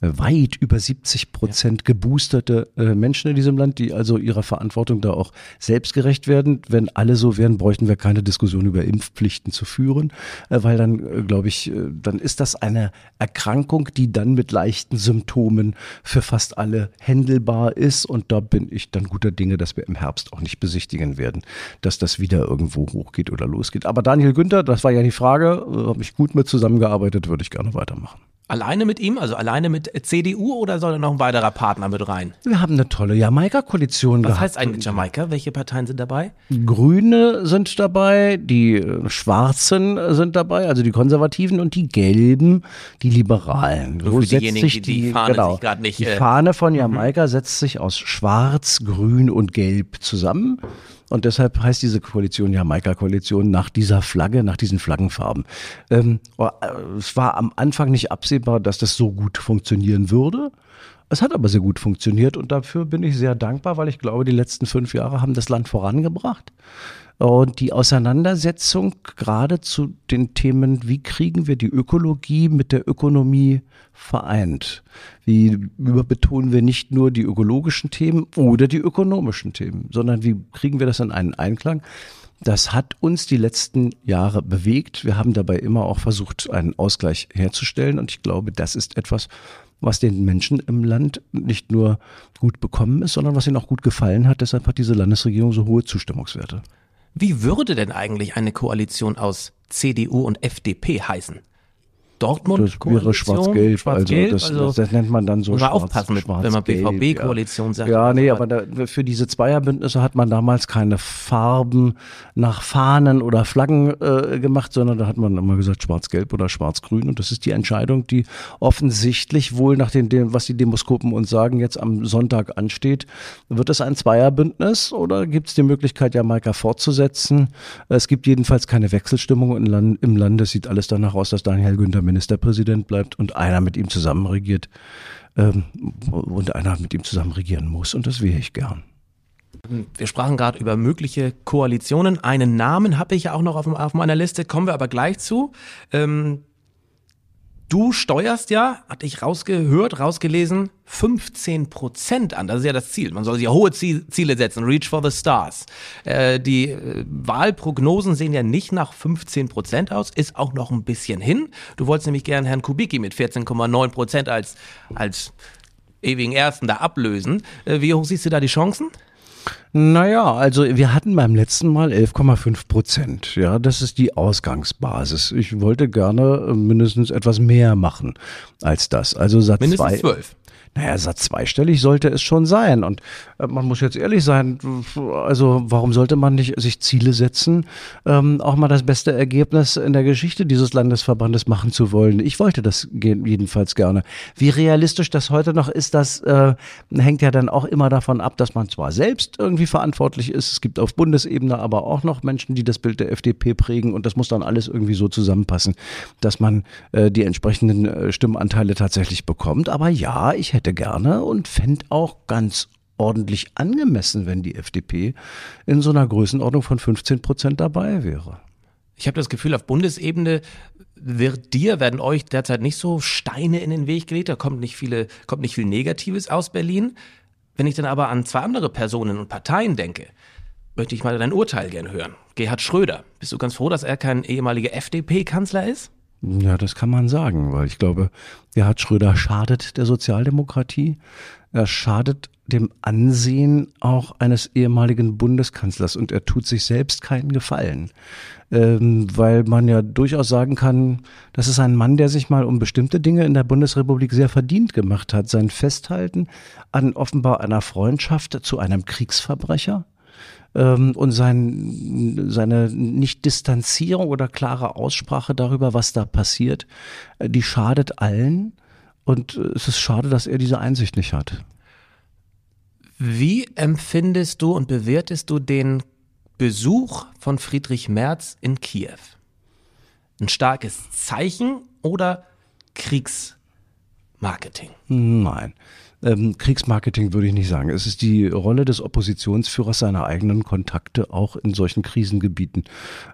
äh, weit über 70 Prozent geboosterte äh, Menschen in diesem Land, die also ihrer Verantwortung da auch selbstgerecht werden. Wenn alle so wären, bräuchten wir keine Diskussion über Impfpflichten zu führen, äh, weil dann, glaube ich, dann ist das eine Erkrankung, die dann mit leichten Symptomen für fast alle händelbar ist. Und da bin ich dann guter Dinge, dass wir im Herbst auch nicht besichtigen werden, dass das wieder irgendwo hochgeht oder losgeht. Aber Daniel Günther, das war ja die Frage, habe ich gut mit zusammengearbeitet, würde ich gerne weitermachen. Alleine mit ihm, also alleine mit CDU oder soll da noch ein weiterer Partner mit rein? Wir haben eine tolle Jamaika-Koalition gehabt. Was heißt eigentlich Jamaika? Welche Parteien sind dabei? Grüne sind dabei, die äh, Schwarzen sind dabei, also die Konservativen und die Gelben, die Liberalen. So, setzt sich die, die Fahne genau, sich nicht. Die äh, Fahne von mhm. Jamaika setzt sich aus Schwarz, Grün und Gelb zusammen. Und deshalb heißt diese Koalition Jamaika-Koalition nach dieser Flagge, nach diesen Flaggenfarben. Ähm, oh, äh, es war am Anfang nicht absehbar, dass das so gut funktionieren würde. Es hat aber sehr gut funktioniert und dafür bin ich sehr dankbar, weil ich glaube, die letzten fünf Jahre haben das Land vorangebracht. Und die Auseinandersetzung gerade zu den Themen, wie kriegen wir die Ökologie mit der Ökonomie vereint? Wie überbetonen wir nicht nur die ökologischen Themen oder die ökonomischen Themen, sondern wie kriegen wir das in einen Einklang? Das hat uns die letzten Jahre bewegt. Wir haben dabei immer auch versucht, einen Ausgleich herzustellen. Und ich glaube, das ist etwas, was den Menschen im Land nicht nur gut bekommen ist, sondern was ihnen auch gut gefallen hat. Deshalb hat diese Landesregierung so hohe Zustimmungswerte. Wie würde denn eigentlich eine Koalition aus CDU und FDP heißen? Dortmund das wäre schwarz-gelb. Schwarz also, das, also das, nennt man dann so schwarz, aufpassen, mit, wenn man BVB-Koalition sagt. Ja, nee, aber da, für diese Zweierbündnisse hat man damals keine Farben nach Fahnen oder Flaggen äh, gemacht, sondern da hat man immer gesagt schwarz-gelb oder schwarz-grün. Und das ist die Entscheidung, die offensichtlich wohl nach dem, was die Demoskopen uns sagen, jetzt am Sonntag ansteht. Wird es ein Zweierbündnis oder gibt es die Möglichkeit, Jamaika fortzusetzen? Es gibt jedenfalls keine Wechselstimmung im Land. Im Land. Es sieht alles danach aus, dass Daniel Günther Ministerpräsident bleibt und einer mit ihm zusammen regiert ähm, und einer mit ihm zusammen regieren muss. Und das wäre ich gern. Wir sprachen gerade über mögliche Koalitionen. Einen Namen habe ich ja auch noch auf, meiner Liste, kommen wir aber gleich zu. Ähm, Du steuerst ja, hatte ich rausgehört, rausgelesen, 15 Prozent an. Das ist ja das Ziel. Man soll sich ja hohe Ziele setzen. Reach for the stars. Äh, die äh, Wahlprognosen sehen ja nicht nach 15 Prozent aus. Ist auch noch ein bisschen hin. Du wolltest nämlich gern Herrn Kubicki mit 14,9 Prozent als, als ewigen Ersten da ablösen. Äh, wie hoch siehst du da die Chancen? Naja, also wir hatten beim letzten Mal 11,5 Prozent. Ja, das ist die Ausgangsbasis. Ich wollte gerne äh, mindestens etwas mehr machen als das. Also Satz mindestens zwei. 12 naja, zweistellig sollte es schon sein. Und äh, man muss jetzt ehrlich sein, also warum sollte man nicht sich Ziele setzen, ähm, auch mal das beste Ergebnis in der Geschichte dieses Landesverbandes machen zu wollen? Ich wollte das jedenfalls gerne. Wie realistisch das heute noch ist, das äh, hängt ja dann auch immer davon ab, dass man zwar selbst irgendwie verantwortlich ist, es gibt auf Bundesebene aber auch noch Menschen, die das Bild der FDP prägen und das muss dann alles irgendwie so zusammenpassen, dass man äh, die entsprechenden äh, Stimmanteile tatsächlich bekommt. Aber ja, ich hätte hätte gerne und fände auch ganz ordentlich angemessen, wenn die FDP in so einer Größenordnung von 15 Prozent dabei wäre. Ich habe das Gefühl, auf Bundesebene wird dir, werden euch derzeit nicht so Steine in den Weg gelegt, da kommt nicht viele, kommt nicht viel Negatives aus Berlin. Wenn ich dann aber an zwei andere Personen und Parteien denke, möchte ich mal dein Urteil gern hören. Gerhard Schröder, bist du ganz froh, dass er kein ehemaliger FDP-Kanzler ist? Ja, das kann man sagen, weil ich glaube, Gerhard Schröder schadet der Sozialdemokratie. Er schadet dem Ansehen auch eines ehemaligen Bundeskanzlers und er tut sich selbst keinen Gefallen. Ähm, weil man ja durchaus sagen kann, das ist ein Mann, der sich mal um bestimmte Dinge in der Bundesrepublik sehr verdient gemacht hat. Sein Festhalten an offenbar einer Freundschaft zu einem Kriegsverbrecher ähm, und sein, seine Nicht-Distanzierung oder klare Aussprache darüber, was da passiert, äh, die schadet allen. Und äh, es ist schade, dass er diese Einsicht nicht hat. Wie empfindest du und bewertest du den Besuch von Friedrich Merz in Kiew? Ein starkes Zeichen oder Kriegsmarketing? Nein ähm, Kriegsmarketing würde ich nicht sagen. Es ist die Rolle des Oppositionsführers, seine eigenen Kontakte auch in solchen Krisengebieten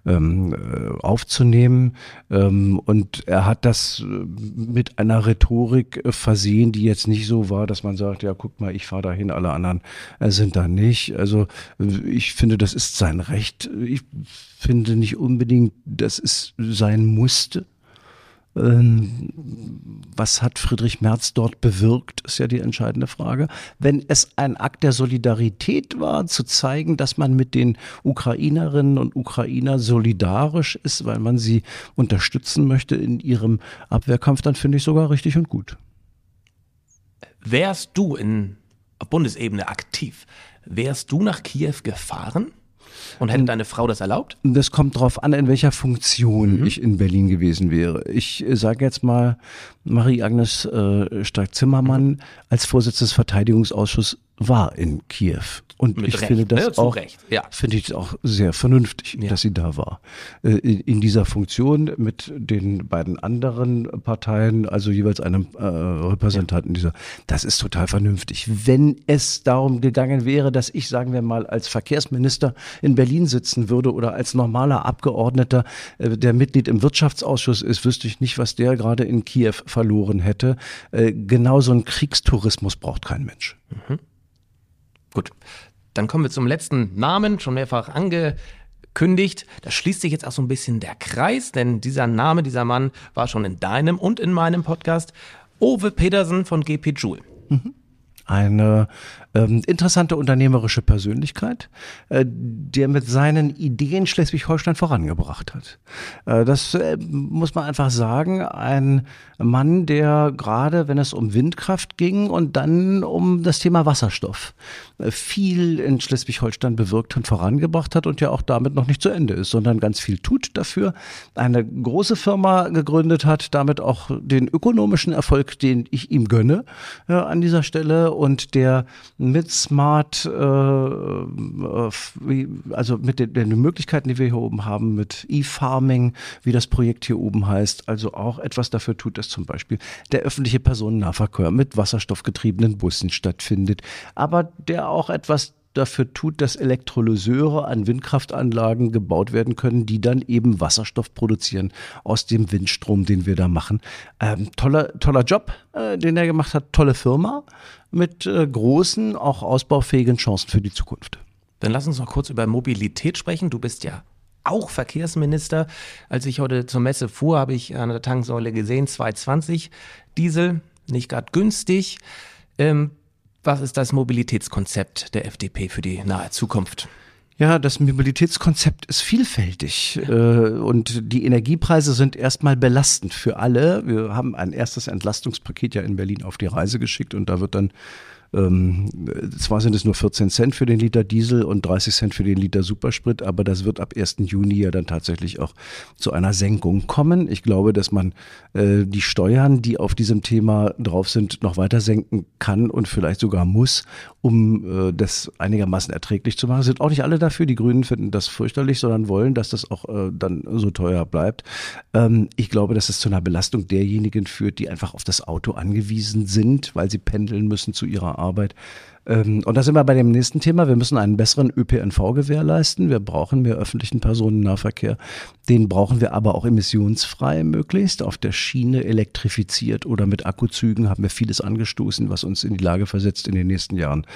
ähm, äh, aufzunehmen. Ähm, und er hat das äh, mit einer Rhetorik äh, versehen, die jetzt nicht so war, dass man sagt, ja, guck mal, ich fahre dahin, alle anderen sind da nicht. Also ich finde, das ist sein Recht. Ich finde nicht unbedingt, dass es sein musste. Ähm, was hat Friedrich Merz dort bewirkt, ist ja die entscheidende Frage. Wenn es ein Akt der Solidarität war, zu zeigen, dass man mit den Ukrainerinnen und Ukrainer solidarisch ist, weil man sie unterstützen möchte in ihrem Abwehrkampf, dann finde ich sogar richtig und gut. Wärst du in auf Bundesebene aktiv, wärst du nach Kiew gefahren? Und hätte deine Frau das erlaubt? Das kommt darauf an, in welcher Funktion mhm. ich in Berlin gewesen wäre. Ich äh, sage jetzt mal, Marie-Agnes äh, Stark-Zimmermann mhm. als Vorsitzende des Verteidigungsausschusses war in Kiew. Und Mit ich Recht, finde das ne? auch, ja. finde ich auch sehr vernünftig, ja. dass sie da war. Äh, in, dieser Funktion mit den beiden anderen Parteien, also jeweils einem äh, Repräsentanten dieser. Das ist total vernünftig. Wenn es darum gegangen wäre, dass ich, sagen wir mal, als Verkehrsminister in Berlin sitzen würde oder als normaler Abgeordneter, äh, der Mitglied im Wirtschaftsausschuss ist, wüsste ich nicht, was der gerade in Kiew verloren hätte. Äh, genau so ein Kriegstourismus braucht kein Mensch. Mhm. Gut, dann kommen wir zum letzten Namen, schon mehrfach angekündigt. Da schließt sich jetzt auch so ein bisschen der Kreis, denn dieser Name, dieser Mann war schon in deinem und in meinem Podcast. Ove Pedersen von GP Joule. Mhm eine ähm, interessante unternehmerische Persönlichkeit, äh, der mit seinen Ideen Schleswig-Holstein vorangebracht hat. Äh, das äh, muss man einfach sagen. Ein Mann, der gerade, wenn es um Windkraft ging und dann um das Thema Wasserstoff, äh, viel in Schleswig-Holstein bewirkt und vorangebracht hat und ja auch damit noch nicht zu Ende ist, sondern ganz viel tut dafür. Eine große Firma gegründet hat, damit auch den ökonomischen Erfolg, den ich ihm gönne, äh, an dieser Stelle und der mit Smart, äh, äh also mit den, den, Möglichkeiten, die wir hier oben haben, mit E-Farming, wie das Projekt hier oben heißt, also auch etwas dafür tut, dass zum Beispiel der öffentliche Personennahverkehr mit wasserstoffgetriebenen Bussen stattfindet, aber der auch etwas dafür tut, dass Elektrolyseure an Windkraftanlagen gebaut werden können, die dann eben Wasserstoff produzieren aus dem Windstrom, den wir da machen. Ähm, toller, toller Job, äh, den er gemacht hat, tolle Firma mit äh, großen, auch ausbaufähigen Chancen für die Zukunft. Dann lass uns noch kurz über Mobilität sprechen. Du bist ja auch Verkehrsminister. Als ich heute zur Messe fuhr, habe ich an der Tanksäule gesehen, 220 Diesel, nicht gerade günstig. Ähm, was ist das Mobilitätskonzept der FDP für die nahe Zukunft? Ja, das Mobilitätskonzept ist vielfältig äh, und die Energiepreise sind erstmal belastend für alle. Wir haben ein erstes Entlastungspaket ja in Berlin auf die Reise geschickt und da wird dann ähm, zwar sind es nur 14 Cent für den Liter Diesel und 30 Cent für den Liter Supersprit, aber das wird ab 1. Juni ja dann tatsächlich auch zu einer Senkung kommen. Ich glaube, dass man äh, die Steuern, die auf diesem Thema drauf sind, noch weiter senken kann und vielleicht sogar muss, um äh, das einigermaßen erträglich zu machen. Sind auch nicht alle dafür. Die Grünen finden das fürchterlich, sondern wollen, dass das auch äh, dann so teuer bleibt. Ähm, ich glaube, dass es zu einer Belastung derjenigen führt, die einfach auf das Auto angewiesen sind, weil sie pendeln müssen zu ihrer Arbeit. Ähm, und da sind wir bei dem nächsten Thema. Wir müssen einen besseren ÖPNV gewährleisten. Wir brauchen mehr öffentlichen Personennahverkehr. Den brauchen wir aber auch emissionsfrei möglichst. Auf der Schiene elektrifiziert oder mit Akkuzügen haben wir vieles angestoßen, was uns in die Lage versetzt, in den nächsten Jahren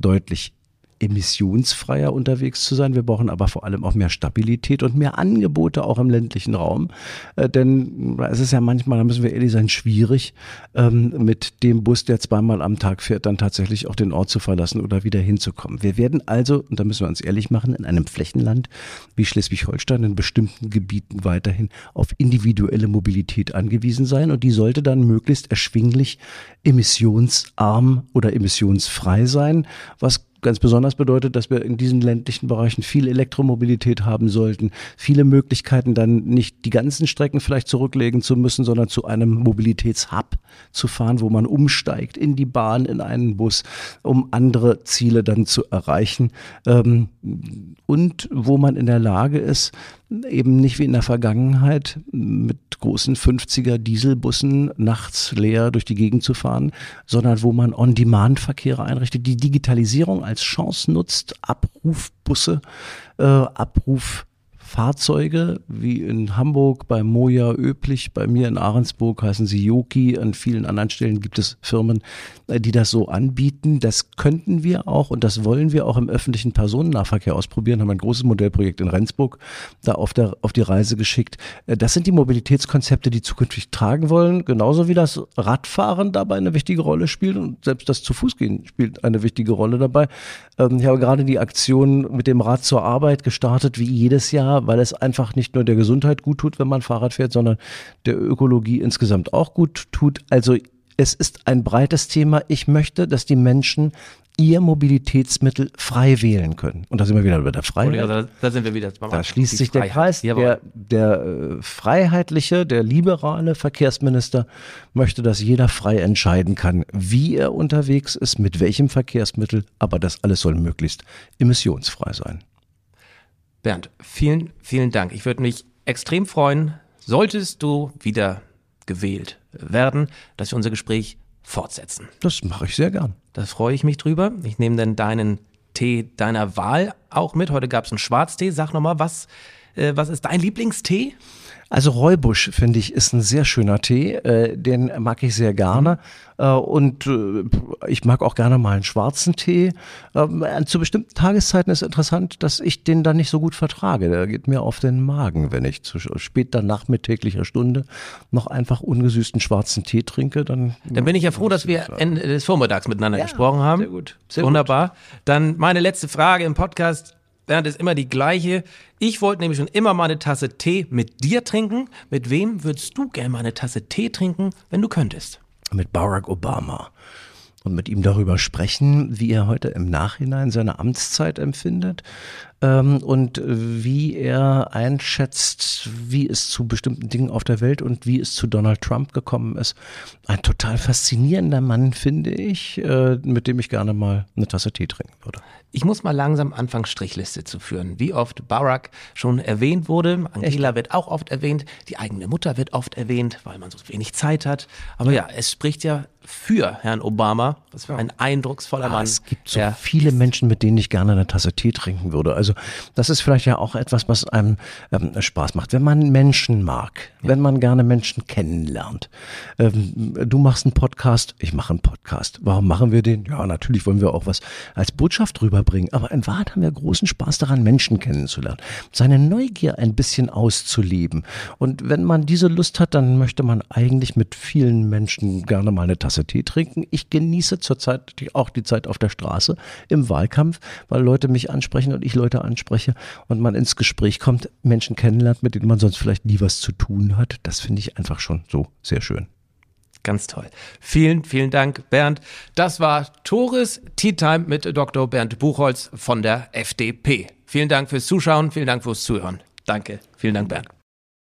deutlich emissionsfreier unterwegs zu sein. Wir brauchen aber vor allem auch mehr Stabilität und mehr Angebote auch im ländlichen Raum. Äh, denn es ist ja manchmal, da müssen wir ehrlich sein, schwierig, ähm, mit dem Bus, der zweimal am Tag fährt, dann tatsächlich auch den Ort zu verlassen oder wieder hinzukommen. Wir werden also, und da müssen wir uns ehrlich machen, in einem Flächenland wie Schleswig-Holstein in bestimmten Gebieten weiterhin auf individuelle Mobilität angewiesen sein und die sollte dann möglichst erschwinglich emissionsarm oder emissionsfrei sein, was ganz besonders bedeutet, dass wir in diesen ländlichen Bereichen viel Elektromobilität haben sollten, viele Möglichkeiten dann nicht die ganzen Strecken vielleicht zurücklegen zu müssen, sondern zu einem Mobilitätshub zu fahren, wo man umsteigt in die Bahn, in einen Bus, um andere Ziele dann zu erreichen. Ähm, und wo man in der Lage ist, eben nicht wie in der Vergangenheit mit großen 50er Dieselbussen nachts leer durch die Gegend zu fahren, sondern wo man On-Demand-Verkehre einrichtet, die Digitalisierung als Chance nutzt, Abrufbusse, äh, Abruf Fahrzeuge, wie in Hamburg bei Moja üblich, bei mir in Ahrensburg heißen sie Yoki, an vielen anderen Stellen gibt es Firmen, äh, die das so anbieten. Das könnten wir auch und das wollen wir auch im öffentlichen Personennahverkehr ausprobieren, haben ein großes Modellprojekt in Rendsburg da auf, der, auf die Reise geschickt. Äh, das sind die Mobilitätskonzepte, die zukünftig tragen wollen, genauso wie das Radfahren dabei eine wichtige Rolle spielt und selbst das zu Fuß gehen spielt eine wichtige Rolle dabei. Ähm, ich habe gerade die Aktion mit dem Rad zur Arbeit gestartet, wie jedes Jahr weil es einfach nicht nur der Gesundheit gut tut, wenn man Fahrrad fährt, sondern der Ökologie insgesamt auch gut tut. Also es ist ein breites Thema. Ich möchte, dass die Menschen ihr Mobilitätsmittel frei wählen können. Und da sind wir wieder bei der Freiheit. da, da, sind wir wieder. Da schließt sich der Kreis. Der, der äh, freiheitliche, der liberale Verkehrsminister möchte, dass jeder frei entscheiden kann, wie er unterwegs ist, mit welchem Verkehrsmittel. Aber das alles soll möglichst emissionsfrei sein. Bernd, vielen, vielen Dank. Ich würde mich extrem freuen, solltest du wieder gewählt werden, dass wir unser Gespräch fortsetzen. Das mache ich sehr gern. Das freue ich mich drüber. Ich nehme dann deinen Tee deiner Wahl auch mit. Heute gab es einen Schwarztee. Sag nochmal, was, äh, was ist dein Lieblingstee? Also Räubusch, finde ich, ist ein sehr schöner Tee. Äh, den mag ich sehr gerne. Mhm. Äh, und äh, ich mag auch gerne mal einen schwarzen Tee. Ähm, zu bestimmten Tageszeiten ist interessant, dass ich den dann nicht so gut vertrage. Der geht mir auf den Magen, wenn ich zu spät danach mit täglicher Stunde noch einfach ungesüßten schwarzen Tee trinke. Dann, dann bin ich ja froh, dass wir Ende des Vormittags miteinander ja, gesprochen haben. Sehr gut. Sehr Wunderbar. Gut. Dann meine letzte Frage im Podcast. Bernd ist immer die gleiche. Ich wollte nämlich schon immer mal eine Tasse Tee mit dir trinken. Mit wem würdest du gerne mal eine Tasse Tee trinken, wenn du könntest? Mit Barack Obama. Und mit ihm darüber sprechen, wie er heute im Nachhinein seine Amtszeit empfindet. Ähm, und wie er einschätzt, wie es zu bestimmten Dingen auf der Welt und wie es zu Donald Trump gekommen ist. Ein total faszinierender Mann, finde ich, äh, mit dem ich gerne mal eine Tasse Tee trinken würde. Ich muss mal langsam anfangen, Strichliste zu führen. Wie oft Barack schon erwähnt wurde. Angela Echt? wird auch oft erwähnt. Die eigene Mutter wird oft erwähnt, weil man so wenig Zeit hat. Aber ja, es spricht ja für Herrn Obama. Das war ein eindrucksvoller ah, Mann. Es gibt so viele Menschen, mit denen ich gerne eine Tasse Tee trinken würde. Also das ist vielleicht ja auch etwas, was einem ähm, Spaß macht. Wenn man Menschen mag, ja. wenn man gerne Menschen kennenlernt. Ähm, du machst einen Podcast, ich mache einen Podcast. Warum machen wir den? Ja, natürlich wollen wir auch was als Botschaft rüberbringen. Aber in Wahrheit haben wir großen Spaß daran, Menschen kennenzulernen. Seine Neugier ein bisschen auszuleben. Und wenn man diese Lust hat, dann möchte man eigentlich mit vielen Menschen gerne mal eine Tasse Tee trinken. Ich genieße zurzeit auch die Zeit auf der Straße im Wahlkampf, weil Leute mich ansprechen und ich Leute anspreche und man ins Gespräch kommt, Menschen kennenlernt, mit denen man sonst vielleicht nie was zu tun hat. Das finde ich einfach schon so sehr schön. Ganz toll. Vielen, vielen Dank, Bernd. Das war Tores Tea Time mit Dr. Bernd Buchholz von der FDP. Vielen Dank fürs Zuschauen, vielen Dank fürs Zuhören. Danke. Vielen Dank, Bernd.